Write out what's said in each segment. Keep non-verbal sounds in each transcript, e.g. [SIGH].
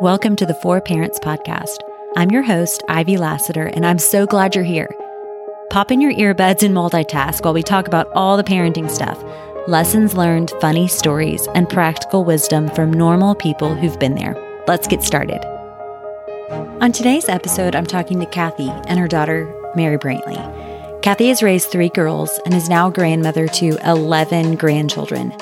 Welcome to the Four Parents Podcast. I'm your host, Ivy Lassiter, and I'm so glad you're here. Pop in your earbuds and multitask while we talk about all the parenting stuff lessons learned, funny stories, and practical wisdom from normal people who've been there. Let's get started. On today's episode, I'm talking to Kathy and her daughter, Mary Brantley. Kathy has raised three girls and is now grandmother to 11 grandchildren.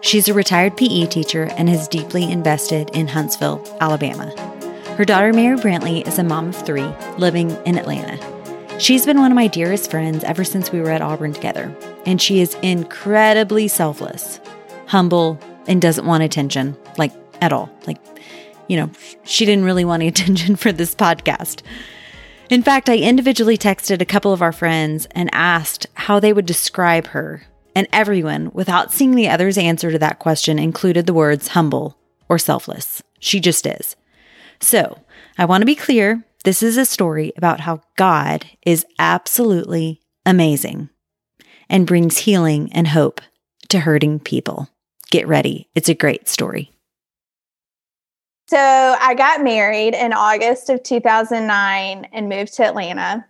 She's a retired PE teacher and has deeply invested in Huntsville, Alabama. Her daughter, Mary Brantley, is a mom of three living in Atlanta. She's been one of my dearest friends ever since we were at Auburn together, and she is incredibly selfless, humble, and doesn't want attention, like at all. Like, you know, she didn't really want any [LAUGHS] attention for this podcast. In fact, I individually texted a couple of our friends and asked how they would describe her and everyone, without seeing the other's answer to that question, included the words humble or selfless. She just is. So, I want to be clear this is a story about how God is absolutely amazing and brings healing and hope to hurting people. Get ready. It's a great story. So, I got married in August of 2009 and moved to Atlanta.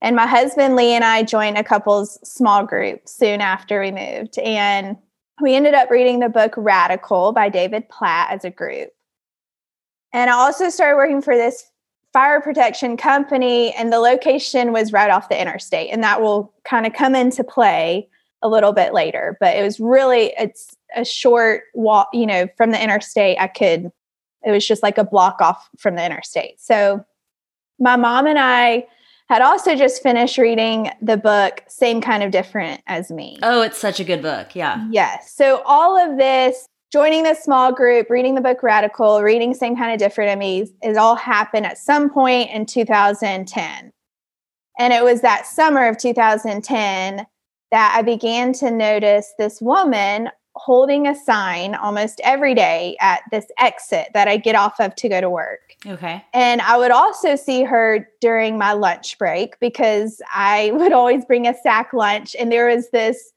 And my husband Lee and I joined a couple's small group soon after we moved. And we ended up reading the book Radical by David Platt as a group. And I also started working for this fire protection company, and the location was right off the interstate. And that will kind of come into play a little bit later. But it was really, it's a short walk, you know, from the interstate. I could, it was just like a block off from the interstate. So my mom and I, had also just finished reading the book Same Kind of Different as Me. Oh, it's such a good book. Yeah. Yes. So all of this, joining this small group, reading the book Radical, reading Same Kind of Different as Me, is all happened at some point in 2010. And it was that summer of 2010 that I began to notice this woman holding a sign almost every day at this exit that I get off of to go to work. Okay. And I would also see her during my lunch break because I [LAUGHS] would always bring a sack lunch. And there was this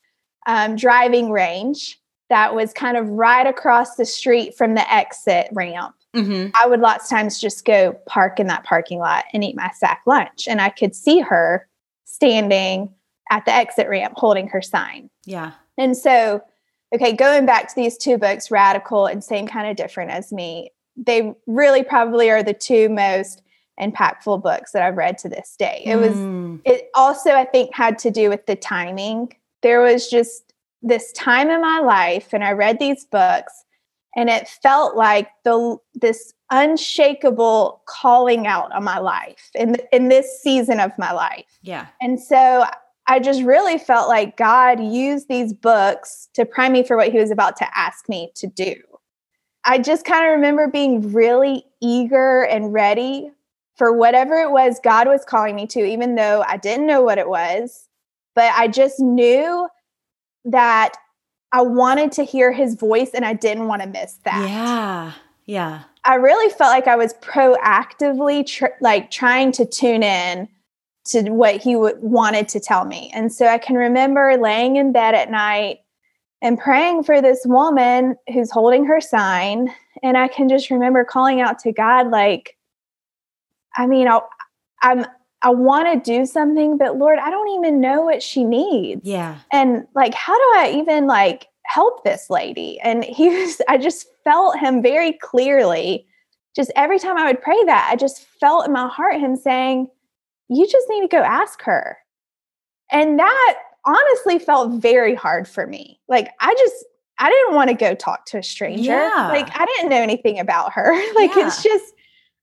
um, driving range that was kind of right across the street from the exit ramp. Mm-hmm. I would lots of times just go park in that parking lot and eat my sack lunch. And I could see her standing at the exit ramp holding her sign. Yeah. And so okay, going back to these two books, Radical and Same Kind of Different as Me, they really probably are the two most impactful books that I've read to this day. It was, mm. it also, I think, had to do with the timing. There was just this time in my life, and I read these books, and it felt like the this unshakable calling out on my life in in this season of my life. Yeah. And so I just really felt like God used these books to prime me for what he was about to ask me to do. I just kind of remember being really eager and ready for whatever it was God was calling me to, even though I didn't know what it was. But I just knew that I wanted to hear his voice and I didn't want to miss that. Yeah. Yeah. I really felt like I was proactively tr- like trying to tune in to what he w- wanted to tell me. And so I can remember laying in bed at night and praying for this woman who's holding her sign. And I can just remember calling out to God, like, I mean, I, I'm, I want to do something, but Lord, I don't even know what she needs. Yeah. And like, how do I even like help this lady? And he [LAUGHS] was, I just felt him very clearly. Just every time I would pray that, I just felt in my heart him saying, you just need to go ask her. And that honestly felt very hard for me. Like, I just, I didn't want to go talk to a stranger. Yeah. Like, I didn't know anything about her. [LAUGHS] like, yeah. it's just,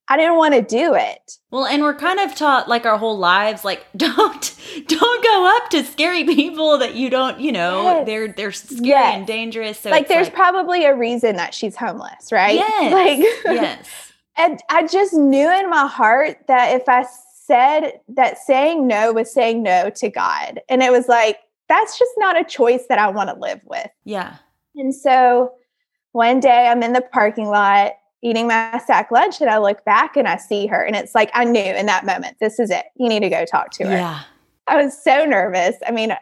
I didn't want to do it. Well, and we're kind of taught like our whole lives, like [LAUGHS] don't don't go up to scary people that you don't, you know, yes. they're they're scary yes. and dangerous. So like there's like, probably a reason that she's homeless, right? [LAUGHS] Yes. Like yes. And I just knew in my heart that if I said that saying no was saying no to God. And it was like, that's just not a choice that I want to live with. Yeah. And so one day I'm in the parking lot eating my sack lunch and I look back and I see her. And it's like, I knew in that moment, this is it. You need to go talk to her. Yeah. I was so nervous. I mean,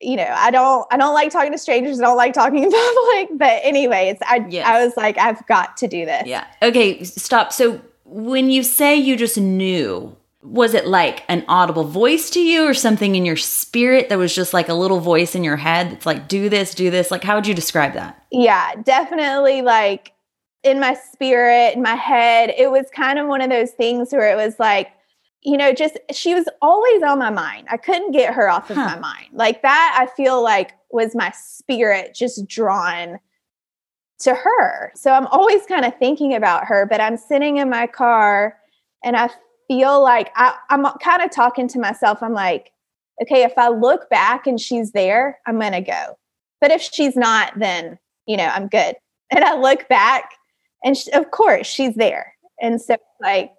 you know, I don't I don't like talking to strangers, I don't like talking in [LAUGHS] public. But anyways, I Yes. I was like, I've got to do this. Yeah. Okay, stop. So when you say you just knew, was it like an audible voice to you or something in your spirit that was just like a little voice in your head that's like, do this, do this? Like, how would you describe that? Yeah, definitely like in my spirit, in my head. It was kind of one of those things where it was like, you know, just she was always on my mind. I couldn't get her off of Huh. my mind. Like that, I feel like was my spirit just drawn to her. So I'm always kind of thinking about her, but I'm sitting in my car and I feel like I, I'm kind of talking to myself. I'm like, okay, if I look back and she's there, I'm going to go. But if she's not, then, you know, I'm good. [LAUGHS] And I look back and sh- of course she's there. And so, like,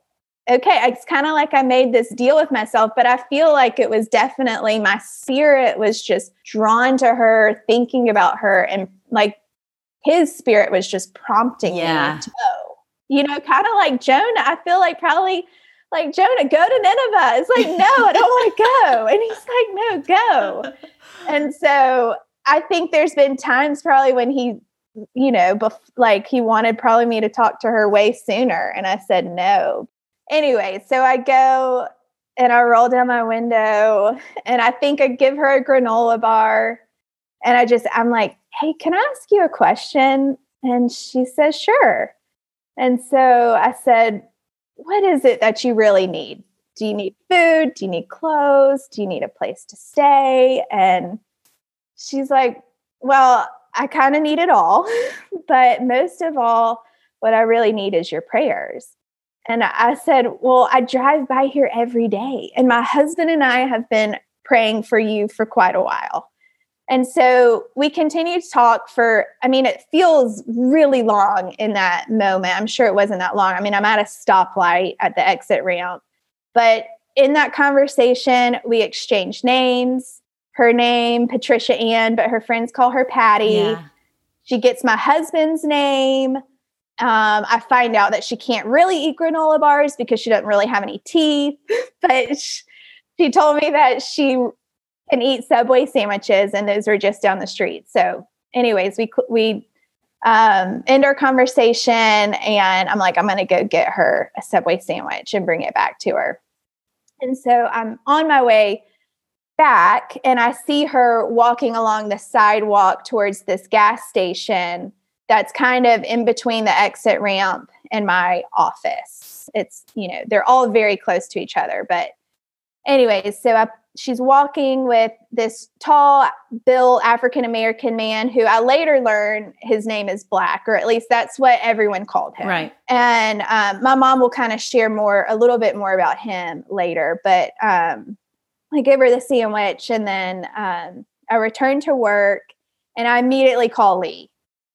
okay, it's kind of like I made this deal with myself, but I feel like it was definitely my spirit was just drawn to her, thinking about her, and like his spirit was just prompting Yeah. me to go. You know, kind of like Jonah. I feel like probably like Jonah, go to Nineveh. It's like, no, I don't want to go. And he's like, no, go. And so I think there's been times probably when he, you know, bef- like he wanted probably me to talk to her way sooner. And I said no. Anyway, so I go and I roll down my window and I think I give her a granola bar. And I just, I'm like, hey, can I ask you a question? And she says, sure. And so I said, what is it that you really need? Do you need food? Do you need clothes? Do you need a place to stay? And she's like, well, I kind of need it all, [LAUGHS] but most of all, what I really need is your prayers. And I said, Well, I drive by here every day, and my husband and I have been praying for you for quite a while. And so we continue to talk for, I mean, it feels really long in that moment. I'm sure it wasn't that long. I mean, I'm at a stoplight at the exit ramp. But in that conversation, we exchanged names. Her name, Patricia Ann, but her friends call her Patty. Yeah. She gets my husband's name. Um, I find out that she can't really eat granola bars because she doesn't really have any teeth. [LAUGHS] but sh- she told me that she can eat Subway sandwiches, and those are just down the street. So, anyways, we we um, end our conversation, and I'm like, I'm to go get her a Subway sandwich and bring it back to her. And so I'm on my way back and I see her walking along the sidewalk towards this gas station that's kind of in between the exit ramp and my office. It's, you know, they're all very close to each other. But, anyways, so I, she's walking with this tall, built African American man who I later learned his name is Black, or at least that's what everyone called him. Right. And um, my mom will kind of share more, a little bit more about him later. But um, I gave her the sandwich, and then um, I returned to work, and I immediately call Lee.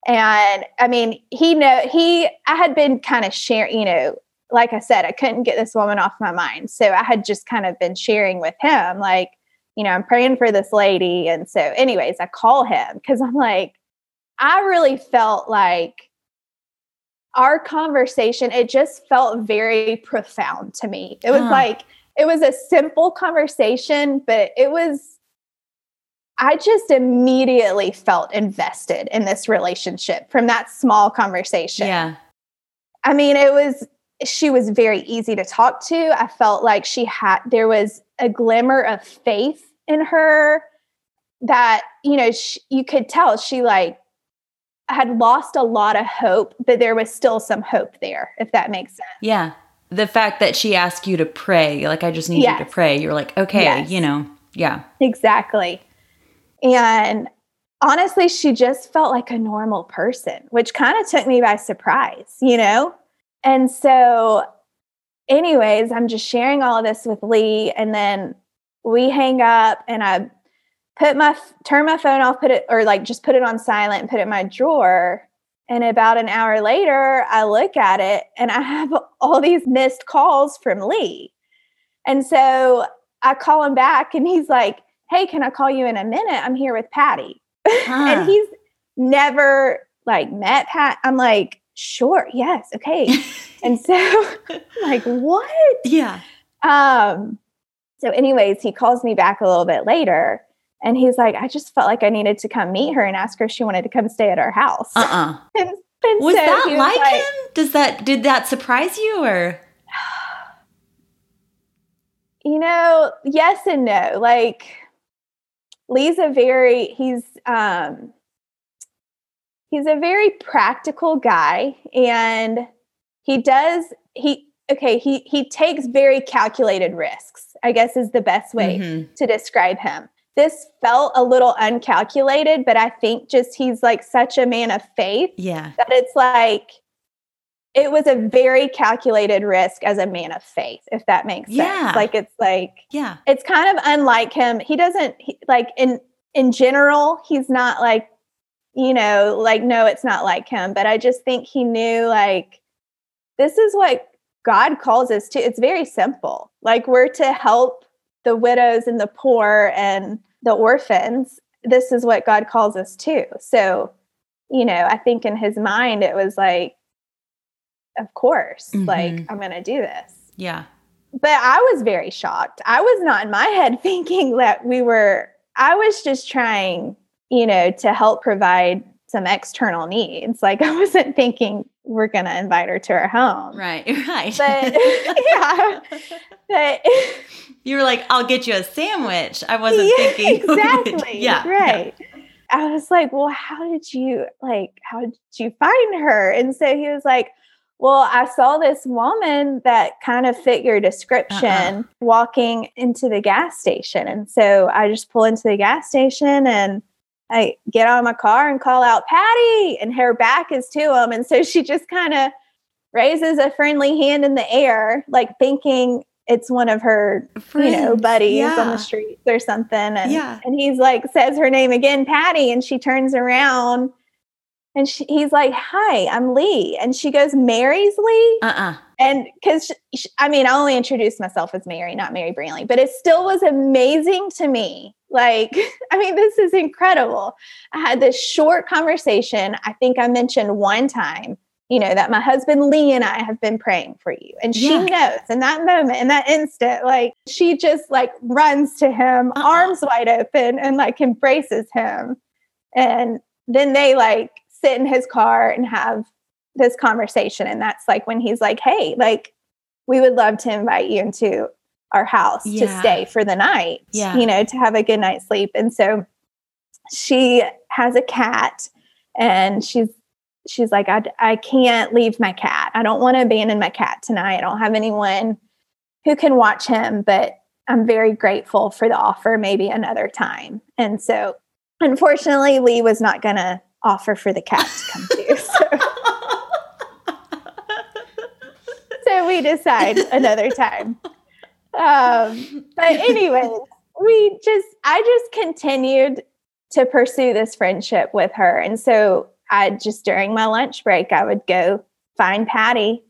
And I mean, he know he. I had been kind of sharing, you know, like I said, I couldn't get this woman off my mind, so I had just kind of been sharing with him, like, you know, I'm praying for this lady, and so, anyways, I call him because I'm like, I really felt like our conversation it just felt very profound to me it was Huh. like it was a simple conversation but it was i just immediately felt invested in this relationship from that small conversation Yeah. i mean it was she was very easy to talk to i felt like she had there was a glimmer of faith in her that you know sh you could tell she like had lost a lot of hope but there was still some hope there if that makes sense Yeah. The fact that she asked you to pray, like, I just need you to pray. You're like, okay, Yes. you know, yeah. exactly and honestly she just felt like a normal person which kind of took me by surprise you know and so anyways i'm just sharing all of this with lee and then we hang up and i put my turn my phone off put it or like just put it on silent and put it in my drawer and about an hour later i look at it and i have [LAUGHS] all these missed calls from lee and so i call him back and he's like hey can i call you in a minute i'm here with patty [LAUGHS] Huh. and he's never like met Pat. I'm like, sure, yes, okay. [LAUGHS] and so [LAUGHS] like, what? yeah. Um, so anyways, he calls me back a little bit later And he's like, I just felt like I needed to come meet her and ask her if she wanted to come stay at our house. Uh uh [LAUGHS] And, and Was so that was like, him? Does that did that surprise you or You know, yes and no. Like Lee's a very he's um he's a very practical guy and he does he okay, he he takes very calculated risks. I guess is the best way Mhm. to describe him. This felt a little uncalculated, but I think just he's like such a man of faith Yeah. that it's like it was a very calculated risk as a man of faith, if that makes Yeah. sense. Like it's like Yeah. it's kind of unlike him. He doesn't he, like in in general, he's not like you know, like no, it's not like him, but I just think he knew like this is what God calls us to. It's very simple. Like we're to help the widows and the poor and the orphans. This is what God calls us to. So, you know, I think in his mind it was like of course, like Mhm. I'm going to do this Yeah. but I was very shocked. I was not in my head [LAUGHS] thinking that we were, I was just trying, you know, to help provide some external needs. Like [LAUGHS] I wasn't thinking we're going to invite her to our home. Right. [LAUGHS] Right. But [LAUGHS] yeah, but You were like, I'll get you a sandwich. I wasn't Yeah, thinking. exactly. yeah. Right. I was like, well, how did you like, how did you find her? And so he was like, well, I saw this woman that kind of fit your description Uh-uh. walking into the gas station. And so I just pull into the gas station and I get out of my car and call out Patty, and her back is to him. And so she just kind of raises a friendly hand in the air, like thinking it's one of her you know, Friends. buddies on the streets or something. And, Yeah. and he's like, says her name again, Patty. And she turns around and she, he's like, Hi, I'm Lee. And she goes, Mary's Lee? Uh-uh. And because, I mean, I only introduced myself as Mary, not Mary Brantley, but it still was amazing to me. Like, [LAUGHS] I mean, this is incredible. I had this short conversation. I think I mentioned one time, you know, that my husband Lee and I have been praying for you. And she Yeah. knows in that moment, in that instant, like she just like runs to him, Uh-uh. arms wide open, and like embraces him. And then they like sit in his car and have this conversation. And that's like when he's like, Hey, like, we would love to invite you into our house to stay for the night, Yeah. you know, to have a good night's sleep. And so she has a cat and she's she's like I, I can't leave my cat. I don't want to abandon my cat tonight. I don't have anyone who can watch him but i'm very grateful for the offer maybe another time. And so unfortunately lee was not going to offer for the cat to come too so, [LAUGHS] so we decide another time um, but [LAUGHS] anyway we just i just continued to pursue this friendship with her and so i just during my lunch break i would go find patty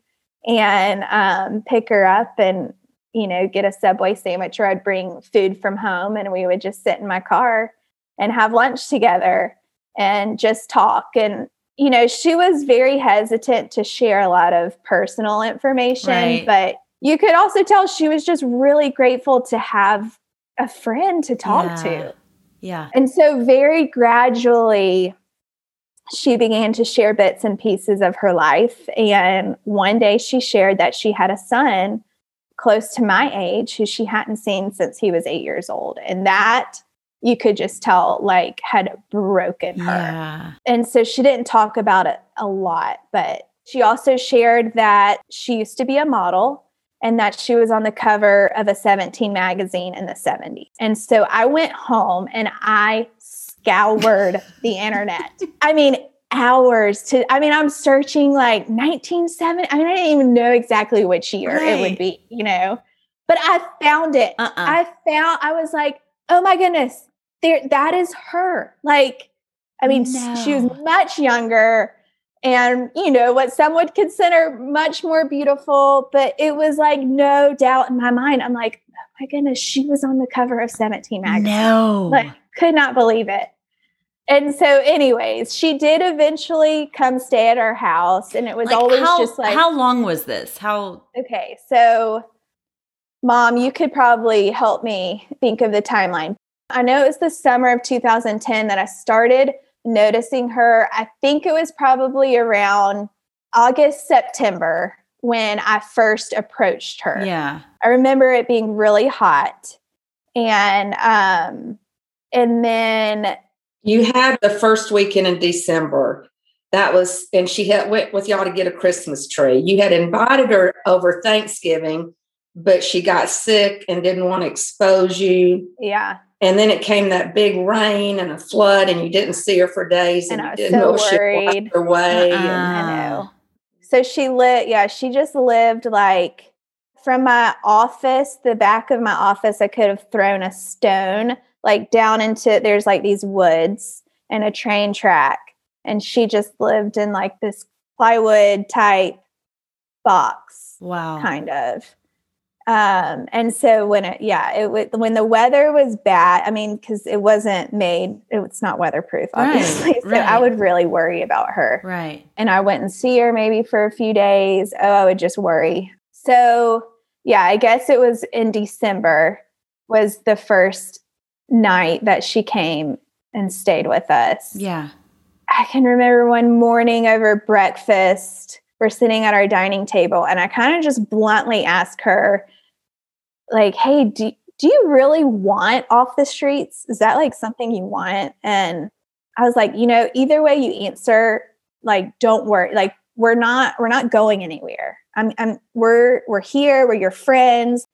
and um, pick her up and you know get a subway sandwich or i'd bring food from home and we would just sit in my car and have lunch together and just talk and you know she was very hesitant to share a lot of personal information Right. but you could also tell she was just really grateful to have a friend to talk Yeah. to Yeah. and so, very gradually, she began to share bits and pieces of her life. And one day, she shared that she had a son close to my age who she hadn't seen since he was eight years old. And that you could just tell, like, had broken her. Yeah. And so she didn't talk about it a lot, but she also shared that she used to be a model and that she was on the cover of a 17 magazine in the 70s. And so I went home and I scoured [LAUGHS] the internet. I mean, hours to I mean, I'm searching like 1970. I mean, I didn't even know exactly which year it would be, you know. But I found it. Uh-uh. I found I was like, "Oh my goodness, there that is her." Like I mean, s- she was much younger and, you know, what some would consider much more beautiful, but it was like no doubt in my mind. I'm like, "Oh my goodness, she was on the cover of 17 magazine." No. Like, could not believe it. And so, anyways, she did eventually come stay at our house, and it was Like, always how, just like, how long was this? How okay, so mom, you could probably help me think of the timeline. I know it was the summer of 2010 that I started noticing her. I think it was probably around August, September when I first approached her. Yeah. I remember it being really hot. And um and then you had the first weekend in December. That was and she had went with y'all to get a Christmas tree. You had invited her over Thanksgiving, but she got sick and didn't want to expose you. Yeah. And then it came that big rain and a flood, and you didn't see her for days, and, and I was didn't so know worried. she her way. Uh-uh. and- I know. So she lived, yeah, she just lived like from my office, the back of my office, I could have thrown a stone like down into there's like these woods and a train track. And she just lived in like this plywood type box, Wow. kind of. Um, and so when it, yeah, it would, when the weather was bad, I mean, because it wasn't made, it's not weatherproof, Right, obviously. [LAUGHS] so I would really worry about her Right. and I wouldn't see her maybe for a few days. Oh, I would just worry. So, yeah, I guess it was in December was the first night that she came and stayed with us. Yeah. I can remember one morning over breakfast, we're sitting at our dining table and I kind of just bluntly asked her like, "Hey, do do you really want off the streets? Is that like something you want?" And I was like, "You know, either way you answer, like don't worry. Like we're not we're not going anywhere. I'm I'm we're we're here, we're your friends.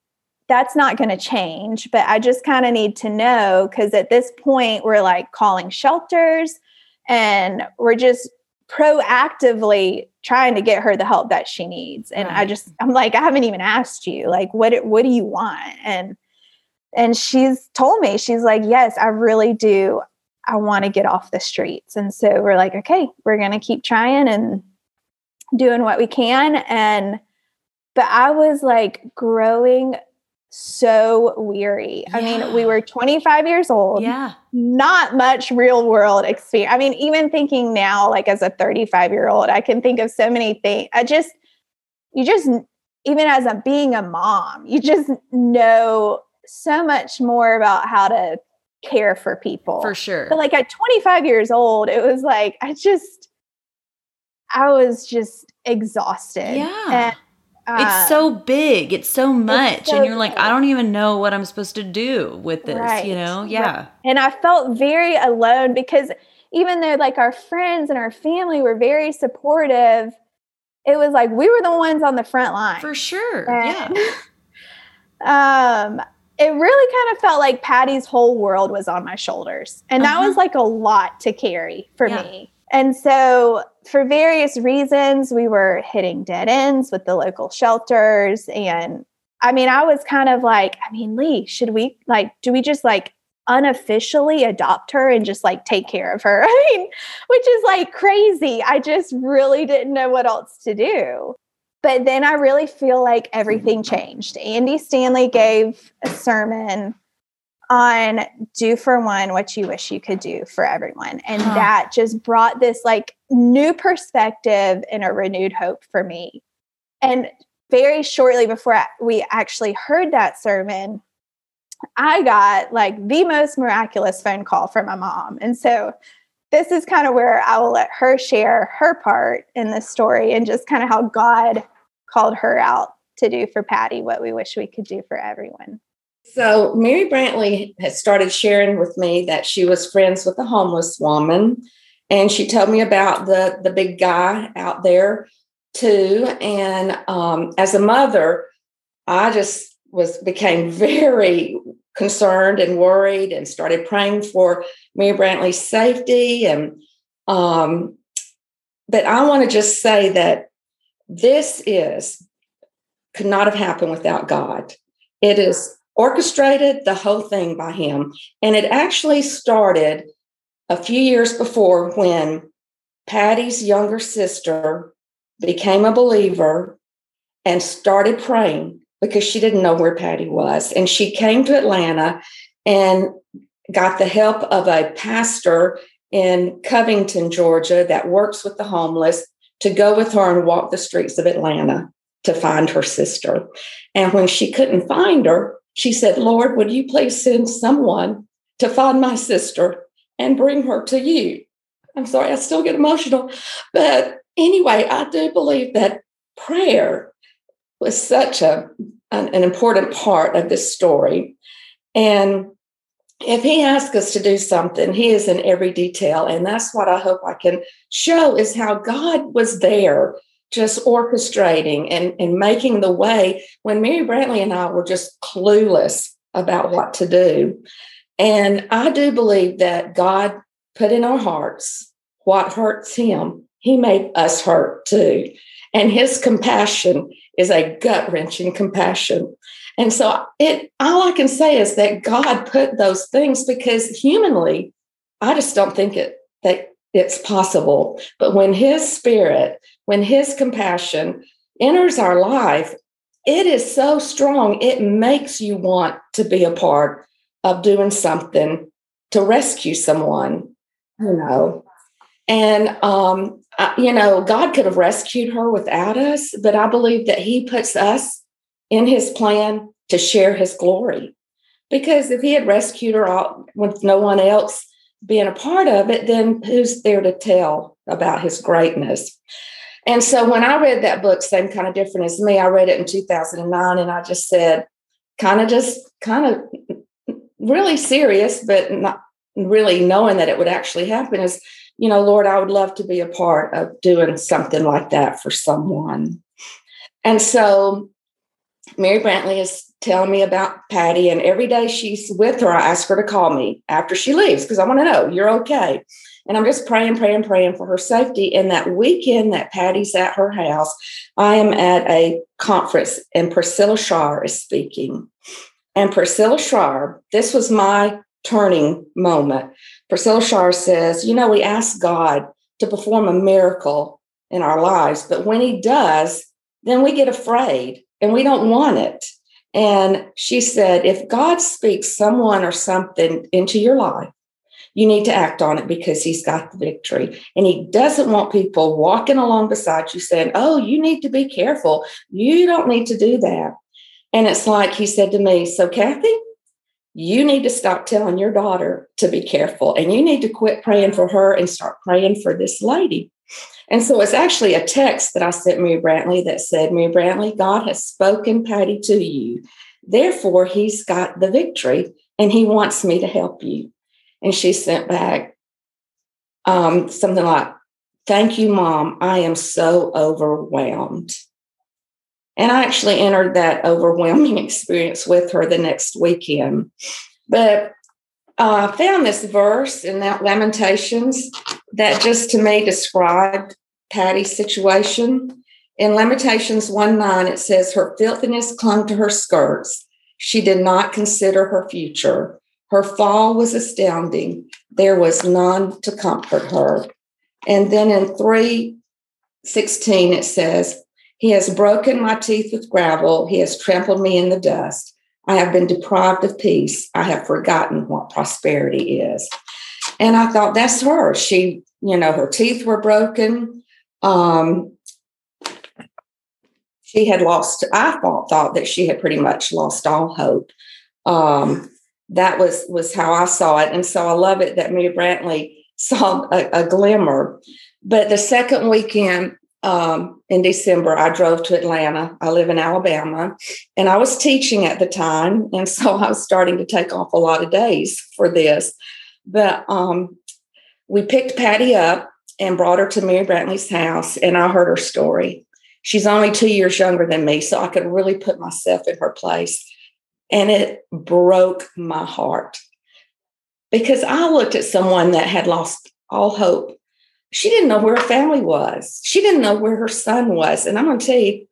That's not going to change, but I just kind of need to know cuz at this point we're like calling shelters and we're just proactively trying to get her the help that she needs. And i just i'm like i haven't even asked you like what what do you want? And and she's told me she's like yes i really do. I want to get off the streets. And so we're like okay we're going to keep trying and doing what we can. And but i was like growing so weary i mean we were 25 years old Yeah. not much real world experience. I mean, even thinking now, like as a 35 year old, I can think of so many things. I just, you just, even as a being a mom, you just know so much more about how to care for people. For sure. But like at 25 years old, it was like, I just, I was just exhausted. Yeah. And, it's uh, so big. It's so much. so and you're like, I don't even know what I'm supposed to do with this, Right, you know? right. Yeah. And I felt very alone because even though like our friends and our family were very supportive, it was like we were the ones on the front line. For sure. And, Yeah. [LAUGHS] um it really kind of felt like Patty's whole world was on my shoulders. And that Uh-huh. was like a lot to carry for Yeah. me. And so, for various reasons, we were hitting dead ends with the local shelters. And I mean, I was kind of like, I mean, Lee, should we like, do we just like unofficially adopt her and just like take care of her? [LAUGHS] I mean, which is like crazy. I just really didn't know what else to do. But then I really feel like everything mm-hmm. changed. Andy Stanley gave a sermon on do for one what you wish you could do for everyone. And Huh. that just brought this like new perspective and a renewed hope for me. And very shortly before we actually heard that sermon, I got like the most miraculous phone call from my mom. And so this is kind of where I will let her share her part in this story and just kind of how God called her out to do for Patty what we wish we could do for everyone. So Mary Brantley had started sharing with me that she was friends with a homeless woman, and she told me about the the big guy out there too. And um, as a mother, I just was became [LAUGHS] very concerned and worried, and started praying for Mary Brantley's safety. And um, but I want to just say that this is could not have happened without God. It is orchestrated the whole thing by him. And it actually started a few years before when Patty's younger sister became a believer and started praying because she didn't know where Patty was. And she came to Atlanta and got the help of a pastor in Covington, Georgia, that works with the homeless to go with her and walk the streets of Atlanta to find her sister. And when she couldn't find her, she said, Lord, would you please send someone to find my sister and bring her to you. I'm sorry, I still get emotional. But anyway, I do believe that prayer was such a, an, an important part of this story. And if he asks us to do something, he is in every detail. And that's what I hope I can show is how God was there just orchestrating and, and making the way when Mary Brantley and I were just clueless about what to do. And I do believe that God put in our hearts what hurts him. He made us hurt too. And his compassion is a gut wrenching compassion. And so it all I can say is that God put those things because humanly, I just don't think it that it's possible. But when his spirit, when his compassion enters our life, it is so strong, it makes you want to be a part of doing something to rescue someone, you know. And, um, I, you know, God could have rescued her without us, but I believe that He puts us in His plan to share His glory. Because if He had rescued her all, with no one else being a part of it, then who's there to tell about His greatness? And so when I read that book, Same Kind of Different as Me, I read it in 2009 and I just said, kind of just kind of really serious, but not really knowing that it would actually happen is, you know, Lord, I would love to be a part of doing something like that for someone. And so Mary Brantley is telling me about Patty, and every day she's with her, I ask her to call me after she leaves because I want to know you're okay. And I'm just praying, praying, praying for her safety. And that weekend that Patty's at her house, I am at a conference and Priscilla Shirer is speaking. And Priscilla Shirer, this was my turning moment. Priscilla Shirer says, You know, we ask God to perform a miracle in our lives, but when He does, then we get afraid and we don't want it. And she said, If God speaks someone or something into your life, you need to act on it because he's got the victory. And he doesn't want people walking along beside you saying, Oh, you need to be careful. You don't need to do that. And it's like he said to me, So, Kathy, you need to stop telling your daughter to be careful and you need to quit praying for her and start praying for this lady. And so it's actually a text that I sent Mary Brantley that said, Mary Brantley, God has spoken Patty to you. Therefore, he's got the victory and he wants me to help you. And she sent back um, something like, Thank you, mom. I am so overwhelmed. And I actually entered that overwhelming [LAUGHS] experience with her the next weekend. But uh, I found this verse in that Lamentations that just to me described Patty's situation. In Lamentations 1 9, it says, Her filthiness clung to her skirts. She did not consider her future. Her fall was astounding. There was none to comfort her. And then in 316, it says, He has broken my teeth with gravel. He has trampled me in the dust. I have been deprived of peace. I have forgotten what prosperity is. And I thought, that's her. She, you know, her teeth were broken. Um, she had lost, I thought, thought that she had pretty much lost all hope. Um, that was was how I saw it. And so I love it that Mary Brantley [LAUGHS] saw a, a glimmer. But the second weekend um, in December, I drove to Atlanta. I live in Alabama, and I was teaching at the time, and so I was starting to take off a lot of days for this. But um, we picked Patty up and brought her to Mary Brantley's house, and I heard her story. She's only two years younger than me, so I could really put myself in her place. And it broke my heart because I looked at someone that had lost all hope. She didn't know where her family was, she didn't know where her son was. And I'm going to tell you,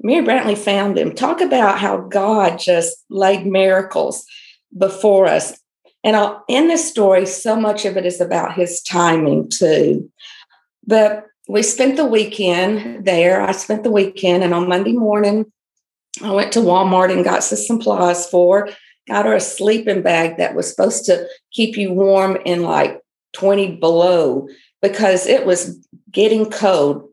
Mary Brantley found him. Talk about how God just laid miracles before us. And I'll, in this story, so much of it is about his timing too. But we spent the weekend there. I spent the weekend, and on Monday morning, I went to Walmart and got some supplies for, got her a sleeping bag that was supposed to keep you warm in like 20 below because it was getting cold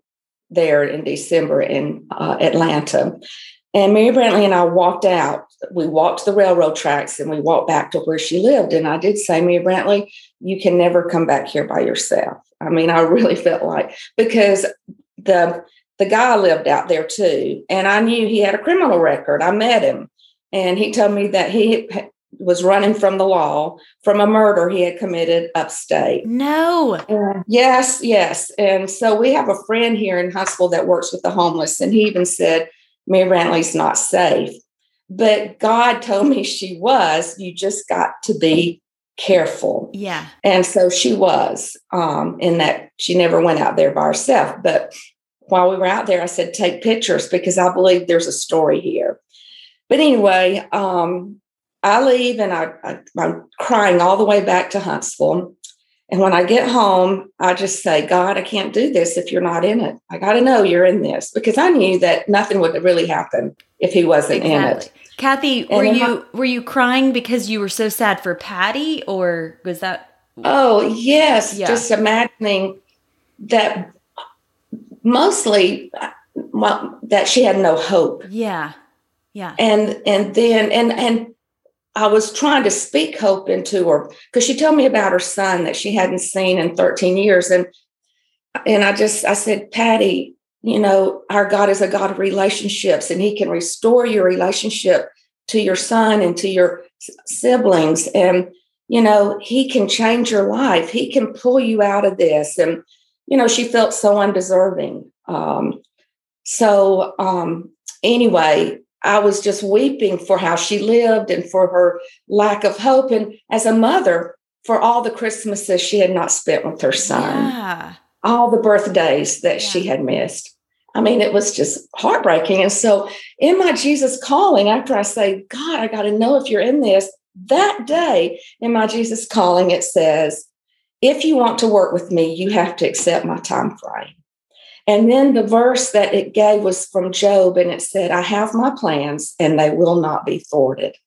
there in December in uh, Atlanta. And Mary Brantley and I walked out. We walked the railroad tracks and we walked back to where she lived. And I did say, Mary Brantley, you can never come back here by yourself. I mean, I [LAUGHS] really felt like because the the guy lived out there too, and I knew he had a criminal record. I met him, and he told me that he was running from the law from a murder he had committed upstate. No. Uh, yes, yes. And so we have a friend here in Huntsville that works with the homeless, and he even said Mary Brantley's not safe. But God told me she was. You just got to be careful. Yeah. And so she was, um, in that she never went out there by herself. But while we were out there, I said, take pictures because I believe there's a story here. But anyway, um, I leave and I, I, I'm crying all the way back to Huntsville. And when I get home, I just say, God, I can't do this if you're not in it. I got to know you're in this because I knew that nothing would really happen if he wasn't exactly. in it. Kathy, were you were you crying because you were so sad for Patty, or was that? Oh yes, yeah. just imagining that. Mostly, well, that she had no hope. Yeah, yeah. And and then and and I was trying to speak hope into her because she told me about her son that she hadn't seen in 13 years. And and I just I said, Patty, you know, our God is a God of relationships and he can restore your relationship to your son and to your siblings. And, you know, he can change your life. He can pull you out of this. And, you know, she felt so undeserving. Um, so um, anyway, I was just weeping for how she lived and for her lack of hope. And as a mother, for all the Christmases she had not spent with her son, yeah. all the birthdays that yeah. she had missed. I mean, it was just heartbreaking. And so, in my Jesus calling, after I say, God, I got to know if you're in this, that day in my Jesus calling, it says, if you want to work with me, you have to accept my time frame. And then the verse that it gave was from Job, and it said, I have my plans and they will not be thwarted.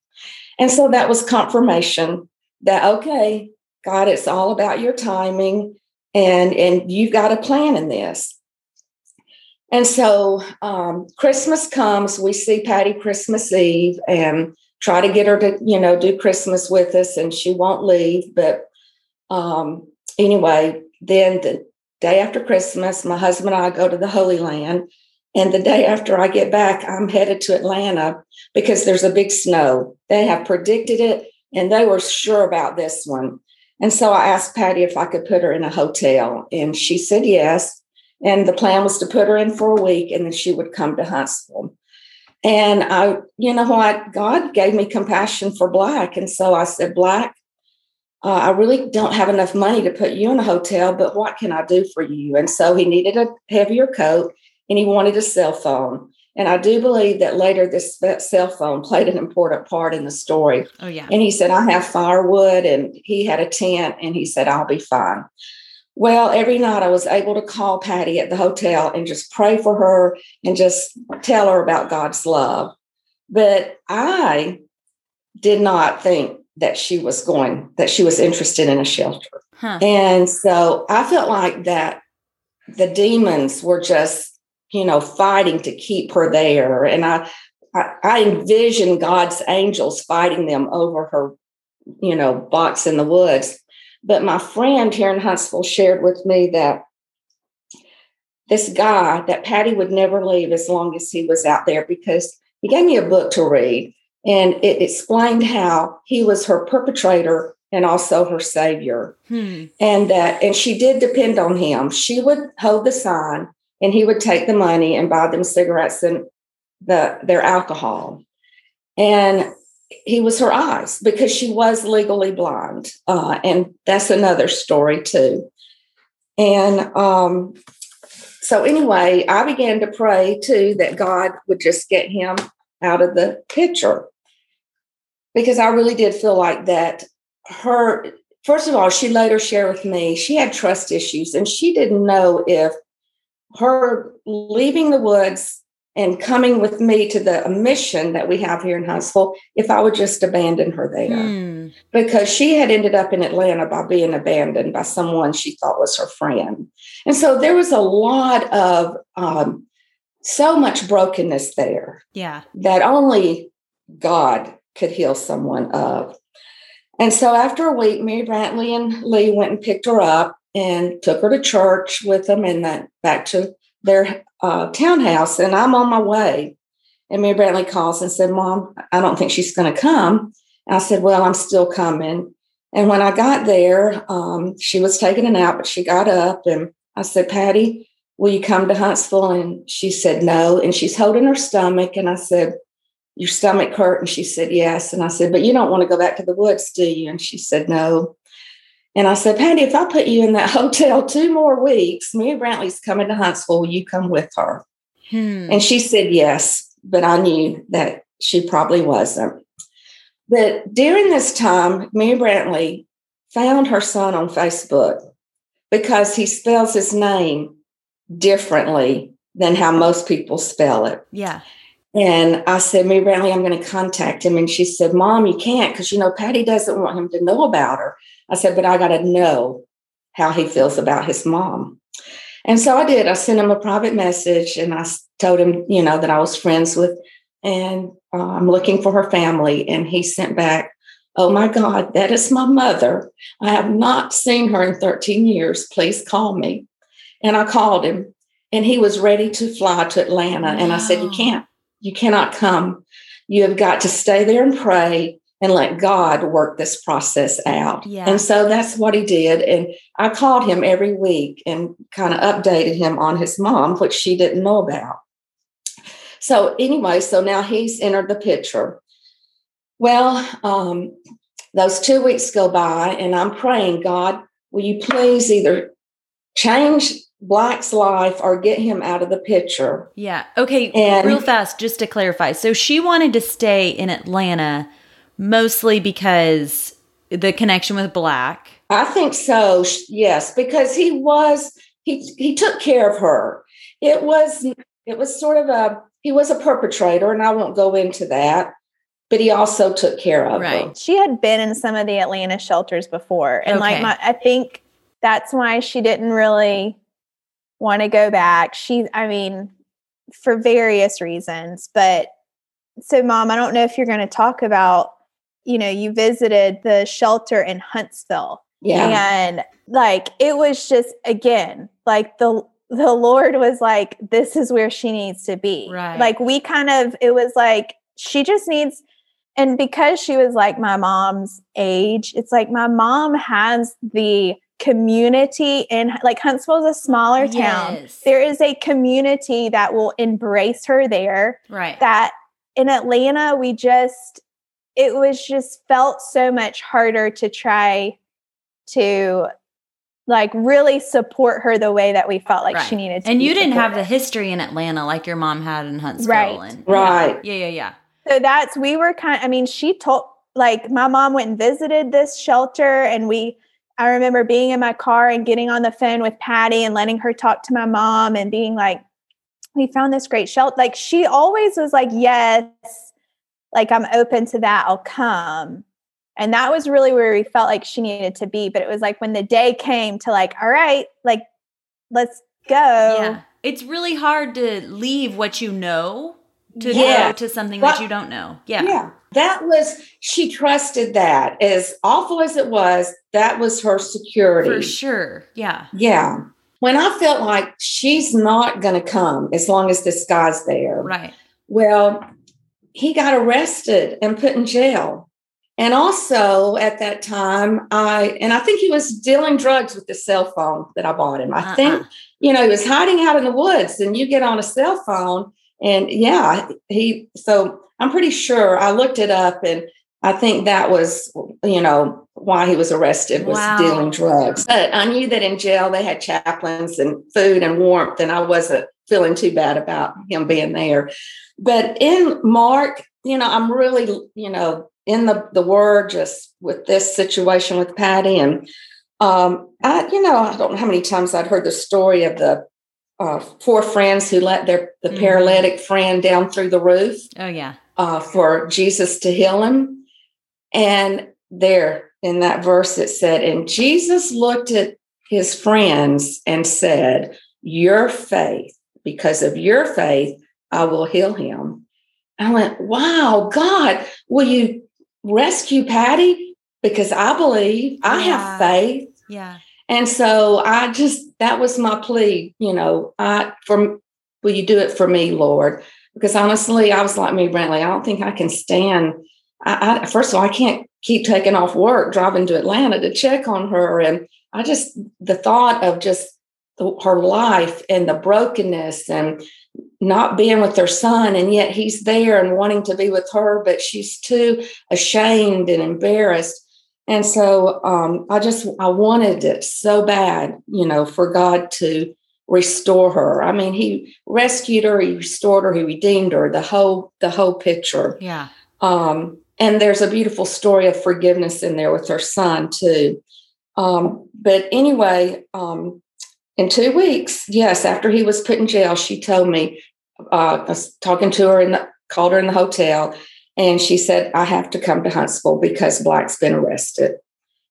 And so that was confirmation that, okay, God, it's all about your timing and, and you've got a plan in this. And so um, Christmas comes, we see Patty Christmas Eve and try to get her to, you know, do Christmas with us, and she won't leave. But um, anyway, then the day after Christmas, my husband and I go to the Holy Land. And the day after I get back, I'm headed to Atlanta because there's a big snow. They have predicted it and they were sure about this one. And so I asked Patty if I could put her in a hotel, and she said yes. And the plan was to put her in for a week and then she would come to Huntsville. And I, you know what? God gave me compassion for Black. And so I said, Black, uh, I really don't have enough money to put you in a hotel, but what can I do for you? And so he needed a heavier coat and he wanted a cell phone. And I do believe that later this cell phone played an important part in the story. Oh, yeah. And he said, I have firewood, and he had a tent, and he said, I'll be fine. Well, every night I was able to call Patty at the hotel and just pray for her and just tell her about God's love. But I did not think that she was going, that she was interested in a shelter. Huh. And so I felt like that the demons were just, you know, fighting to keep her there. And I, I, I envisioned God's angels fighting them over her, you know, box in the woods. But my friend here in Huntsville shared with me that this guy, that Patty would never leave as long as he was out there because he gave me a book to read and it explained how he was her perpetrator and also her savior. Hmm. And that, and she did depend on him. She would hold the sign and he would take the money and buy them cigarettes and the their alcohol. And he was her eyes because she was legally blind. Uh, and that's another story too. And um, so anyway, I began to pray too that God would just get him out of the picture because I really did feel like that her first of all, she later shared with me she had trust issues and she didn't know if her leaving the woods and coming with me to the mission that we have here in Huntsville, if I would just abandon her there. Mm. Because she had ended up in Atlanta by being abandoned by someone she thought was her friend. And so there was a lot of um, so much brokenness there. Yeah. That only God could heal someone of. And so after a week, Mary Brantley and Lee went and picked her up and took her to church with them and then back to their uh, townhouse. And I'm on my way. And Mary Brantley calls and said, Mom, I don't think she's going to come. And I said, Well, I'm still coming. And when I got there, um, she was taking a nap, but she got up and I said, Patty, will you come to Huntsville? And she said, no. And she's holding her stomach. And I said, your stomach hurt? And she said, yes. And I said, but you don't want to go back to the woods, do you? And she said, no. And I said, Patty, if I put you in that [LAUGHS] hotel two more weeks, Mary Brantley's coming to Huntsville. Will you come with her? Hmm. And she said, yes. But I knew that she probably wasn't. But during this time, Mary Brantley found her son on Facebook because he spells his name differently than how most people spell it. Yeah. And I said, Mary Brantley, I'm going to contact him. And she said, Mom, you can't because, you know, Patty doesn't want him to know about her. I said, but I got to know how he feels about his mom. And so I did. I sent him a private message and I told him, you know, that I was friends with and uh, I'm looking for her family. And he sent back, Oh my God, that is my mother. I have not seen her in 13 years. Please call me. And I called him and he was ready to fly to Atlanta. And I said, You can't, you cannot come. You have got to stay there and pray and let God work this process out. Yeah. And so that's what he did. And I called him every week and kind of updated him on his mom, which she didn't know about. So, anyway, so now he's entered the picture. Well, um, those two weeks go by, and I'm praying, God, will you please either change Black's life or get him out of the picture? Yeah. Okay. And, real fast, just to clarify. So she wanted to stay in Atlanta mostly because the connection with Black. I think so. Yes, because he was he he took care of her. It was it was sort of a he was a perpetrator, and I won't go into that but he also took care of right. her. She had been in some of the Atlanta shelters before. And okay. like my, I think that's why she didn't really want to go back. She, I mean, for various reasons. But so, mom, I don't know if you're going to talk about, you know, you visited the shelter in Huntsville. Yeah. And like, it was just, again, like the, the Lord was like, this is where she needs to be. Right. Like, we kind of, it was like, she just needs, and because she was like my mom's age, it's like my mom has the community in like Huntsville is a smaller town. Yes. There is a community that will embrace her there. Right. That in Atlanta, we just it was just felt so much harder to try to like really support her the way that we felt like right. she needed to. And you didn't supported. have the history in Atlanta like your mom had in Huntsville. Right. And, right. Yeah, yeah, yeah. So that's we were kind I mean, she told like my mom went and visited this shelter and we I remember being in my car and getting on the phone with Patty and letting her talk to my mom and being like, we found this great shelter. Like she always was like, yes, like I'm open to that. I'll come. And that was really where we felt like she needed to be. But it was like when the day came to like, all right, like let's go. Yeah. It's really hard to leave what you know to yeah. go to something well, that you don't know. Yeah. Yeah. That was, she trusted that. As awful as it was, that was her security. For sure. Yeah. Yeah. When I felt like she's not going to come as long as this guy's there. Right. Well, he got arrested and put in jail. And also at that time, I, and I think he was dealing drugs with the cell phone that I bought him. I uh-uh. think, you know, he was hiding out in the woods and you get on a cell phone and yeah, he, so I'm pretty sure I looked it up and I think that was, you know, why he was arrested was wow. dealing drugs. But I knew that in jail they had chaplains and food and warmth, and I wasn't feeling too bad about him being there. But in Mark, you know, I'm really, you know, in the the word just with this situation with Patty and um I, you know, I don't know how many times I'd heard the story of the uh, four friends who let their the mm-hmm. paralytic friend down through the roof. Oh yeah, uh, for Jesus to heal him, and there in that verse it said, and Jesus looked at his friends and said, "Your faith because of your faith, I will heal him. I went, Wow, God, will you rescue Patty? Because I believe I have faith. Yeah. And so I just that was my plea, you know, I for will you do it for me, Lord? Because honestly, I was like me, Brantley, I don't think I can stand. I, I first of all, I can't keep taking off work, driving to Atlanta to check on her. And I just the thought of just the, her life and the brokenness and not being with her son and yet he's there and wanting to be with her but she's too ashamed and embarrassed and so um, i just i wanted it so bad you know for god to restore her i mean he rescued her he restored her he redeemed her the whole the whole picture yeah um, and there's a beautiful story of forgiveness in there with her son too um, but anyway um, in two weeks, yes, after he was put in jail, she told me, uh, I was talking to her and called her in the hotel, and she said, I have to come to Huntsville because Black's been arrested.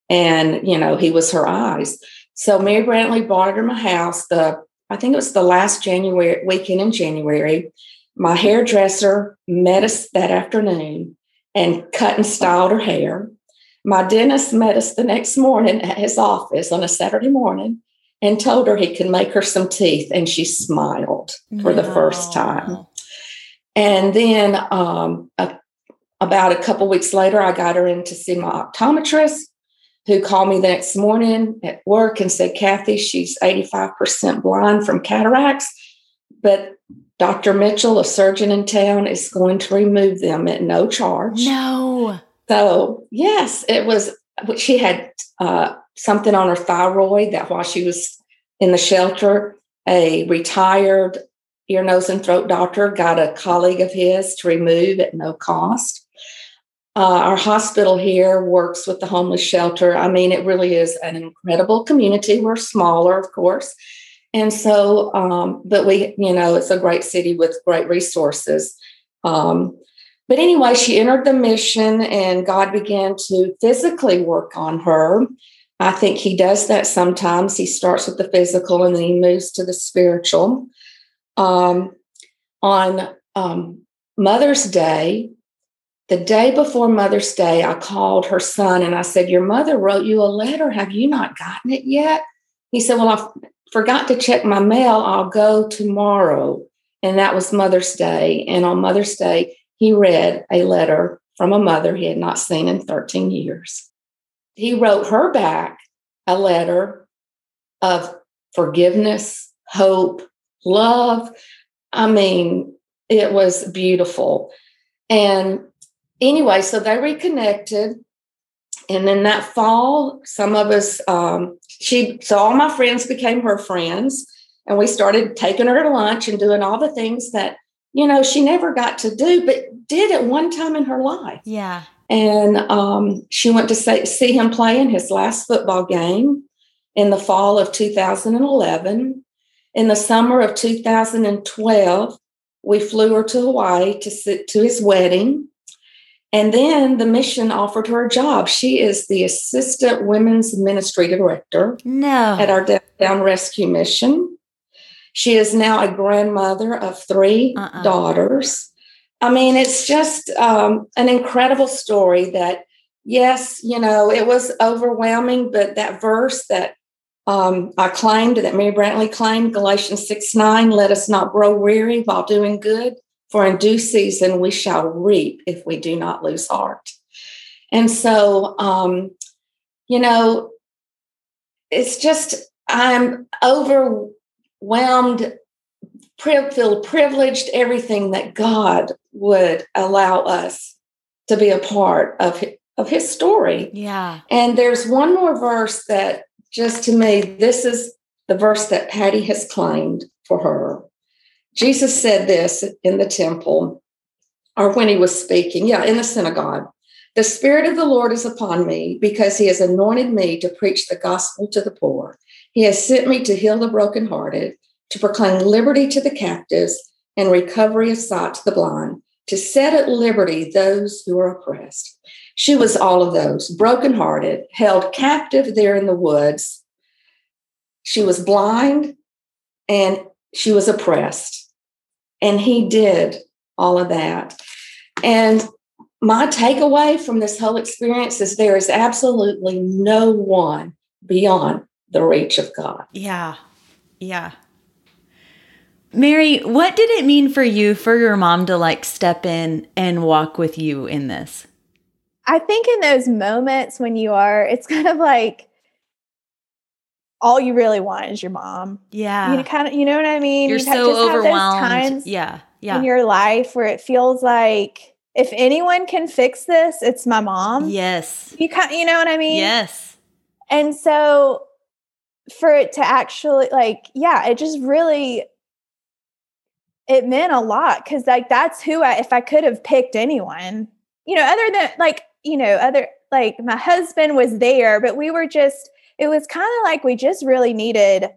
And, you know, he was her eyes. So Mary Brantley bought her my house the, I think it was the last January weekend in January. My hairdresser met us that afternoon and cut and styled her hair. My dentist met us the next morning at his office on a Saturday morning and told her he could make her some teeth, and she smiled for the first time. And then um, a, about a couple weeks later, I got her in to see my optometrist, who called me the next morning at work and said, Kathy, she's 85% blind from cataracts, but Dr. Mitchell, a surgeon in town, is going to remove them at no charge. No. So, yes, it was, she had uh, something on her thyroid that while she was in the shelter, a retired ear, nose, and throat doctor got a colleague of his to remove at no cost. Uh, our hospital here works with the homeless shelter. I mean, it really is an incredible community. We're smaller, of course. And so, um, but we, you know, it's a great city with great resources. Um, but anyway, she entered the mission and God began to physically work on her. I think he does that sometimes. He starts with the physical and then he moves to the spiritual. Um, on um, Mother's Day, the day before Mother's Day, I called her son and I said, Your mother wrote you a letter. Have you not gotten it yet? He said, Well, I forgot to check my mail. I'll go tomorrow. And that was Mother's Day. And on Mother's Day, he read a letter from a mother he had not seen in 13 years he wrote her back a letter of forgiveness, hope, love. I mean, it was beautiful. And anyway, so they reconnected. And then that fall, some of us, um, she, so all my friends became her friends. And we started taking her to lunch and doing all the things that, you know, she never got to do, but did at one time in her life. Yeah. And um, she went to say, see him play in his last football game in the fall of 2011. In the summer of 2012, we flew her to Hawaii to sit to his wedding. And then the mission offered her a job. She is the assistant women's ministry director no. at our down rescue mission. She is now a grandmother of 3 uh-uh. daughters. I mean, it's just um, an incredible story that, yes, you know, it was overwhelming, but that verse that um, I claimed, that Mary Brantley claimed, Galatians 6 9, let us not grow weary while doing good, for in due season we shall reap if we do not lose heart. And so, um, you know, it's just, I'm overwhelmed feel privileged, everything that God would allow us to be a part of, of his story. Yeah. And there's one more verse that just to me, this is the verse that Patty has claimed for her. Jesus said this in the temple, or when he was speaking, yeah, in the synagogue. The Spirit of the Lord is upon me because he has anointed me to preach the gospel to the poor. He has sent me to heal the brokenhearted to proclaim liberty to the captives and recovery of sight to the blind, to set at liberty those who are oppressed. She was all of those, brokenhearted, held captive there in the woods. She was blind and she was oppressed. And he did all of that. And my takeaway from this whole experience is there is absolutely no one beyond the reach of God. Yeah. Yeah. Mary, what did it mean for you for your mom to like step in and walk with you in this? I think in those moments when you are, it's kind of like all you really want is your mom. Yeah. You kind of, you know what I mean? You're You've so overwhelmed. times yeah. Yeah. in your life where it feels like if anyone can fix this, it's my mom. Yes. You kind, you know what I mean? Yes. And so for it to actually like, yeah, it just really it meant a lot because like that's who I if I could have picked anyone, you know, other than like, you know, other like my husband was there, but we were just it was kind of like we just really needed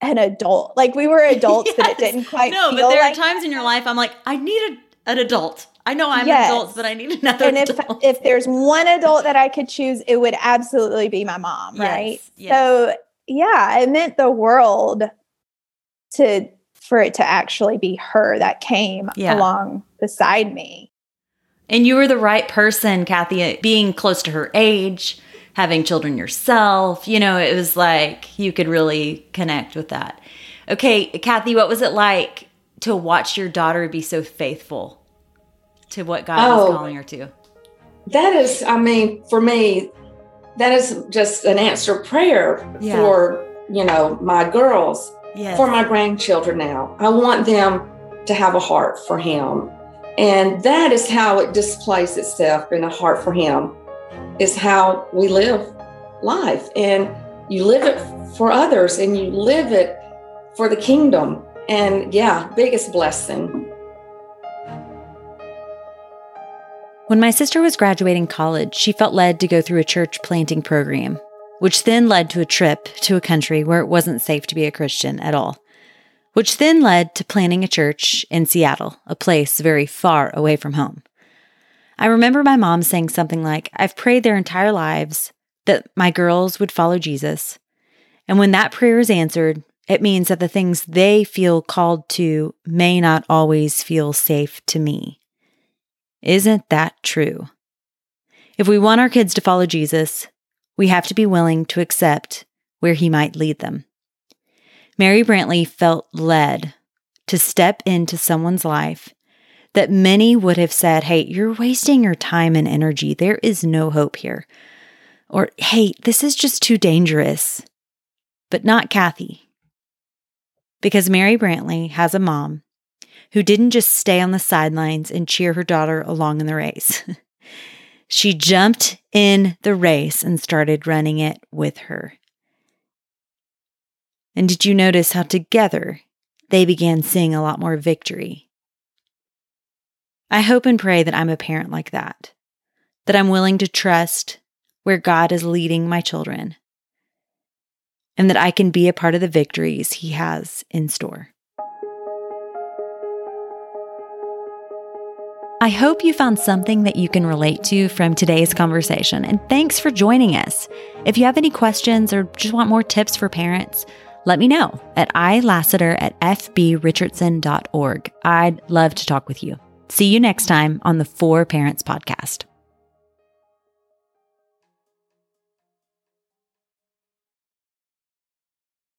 an adult. Like we were [LAUGHS] adults, yes. but it didn't quite. No, but there like are times that. in your life I'm like, I need a, an adult. I know I'm yes. an adult, but I need another. And adult. if if there's one adult that [LAUGHS] I could choose, it would absolutely be my mom, yes. right? So yeah, it meant the world to for it to actually be her that came yeah. along beside me. And you were the right person, Kathy, being close to her age, having children yourself. You know, it was like you could really connect with that. Okay, Kathy, what was it like to watch your daughter be so faithful to what God oh, was calling her to? That is, I mean, for me, that is just an answer prayer yeah. for, you know, my girls yes. for my grandchildren now. I want them to have a heart for Him. And that is how it displays itself in a heart for Him, is how we live life. And you live it for others and you live it for the kingdom. And yeah, biggest blessing. When my sister was graduating college, she felt led to go through a church planting program which then led to a trip to a country where it wasn't safe to be a Christian at all, which then led to planning a church in Seattle, a place very far away from home. I remember my mom saying something like, I've prayed their entire lives that my girls would follow Jesus. And when that prayer is answered, it means that the things they feel called to may not always feel safe to me. Isn't that true? If we want our kids to follow Jesus, we have to be willing to accept where He might lead them. Mary Brantley felt led to step into someone's life that many would have said, Hey, you're wasting your time and energy. There is no hope here. Or, Hey, this is just too dangerous. But not Kathy. Because Mary Brantley has a mom who didn't just stay on the sidelines and cheer her daughter along in the race. [LAUGHS] She jumped in the race and started running it with her. And did you notice how together they began seeing a lot more victory? I hope and pray that I'm a parent like that, that I'm willing to trust where God is leading my children, and that I can be a part of the victories He has in store. I hope you found something that you can relate to from today's conversation, and thanks for joining us. If you have any questions or just want more tips for parents, let me know at ilassiter at fbrichardson.org. I'd love to talk with you. See you next time on the For Parents Podcast.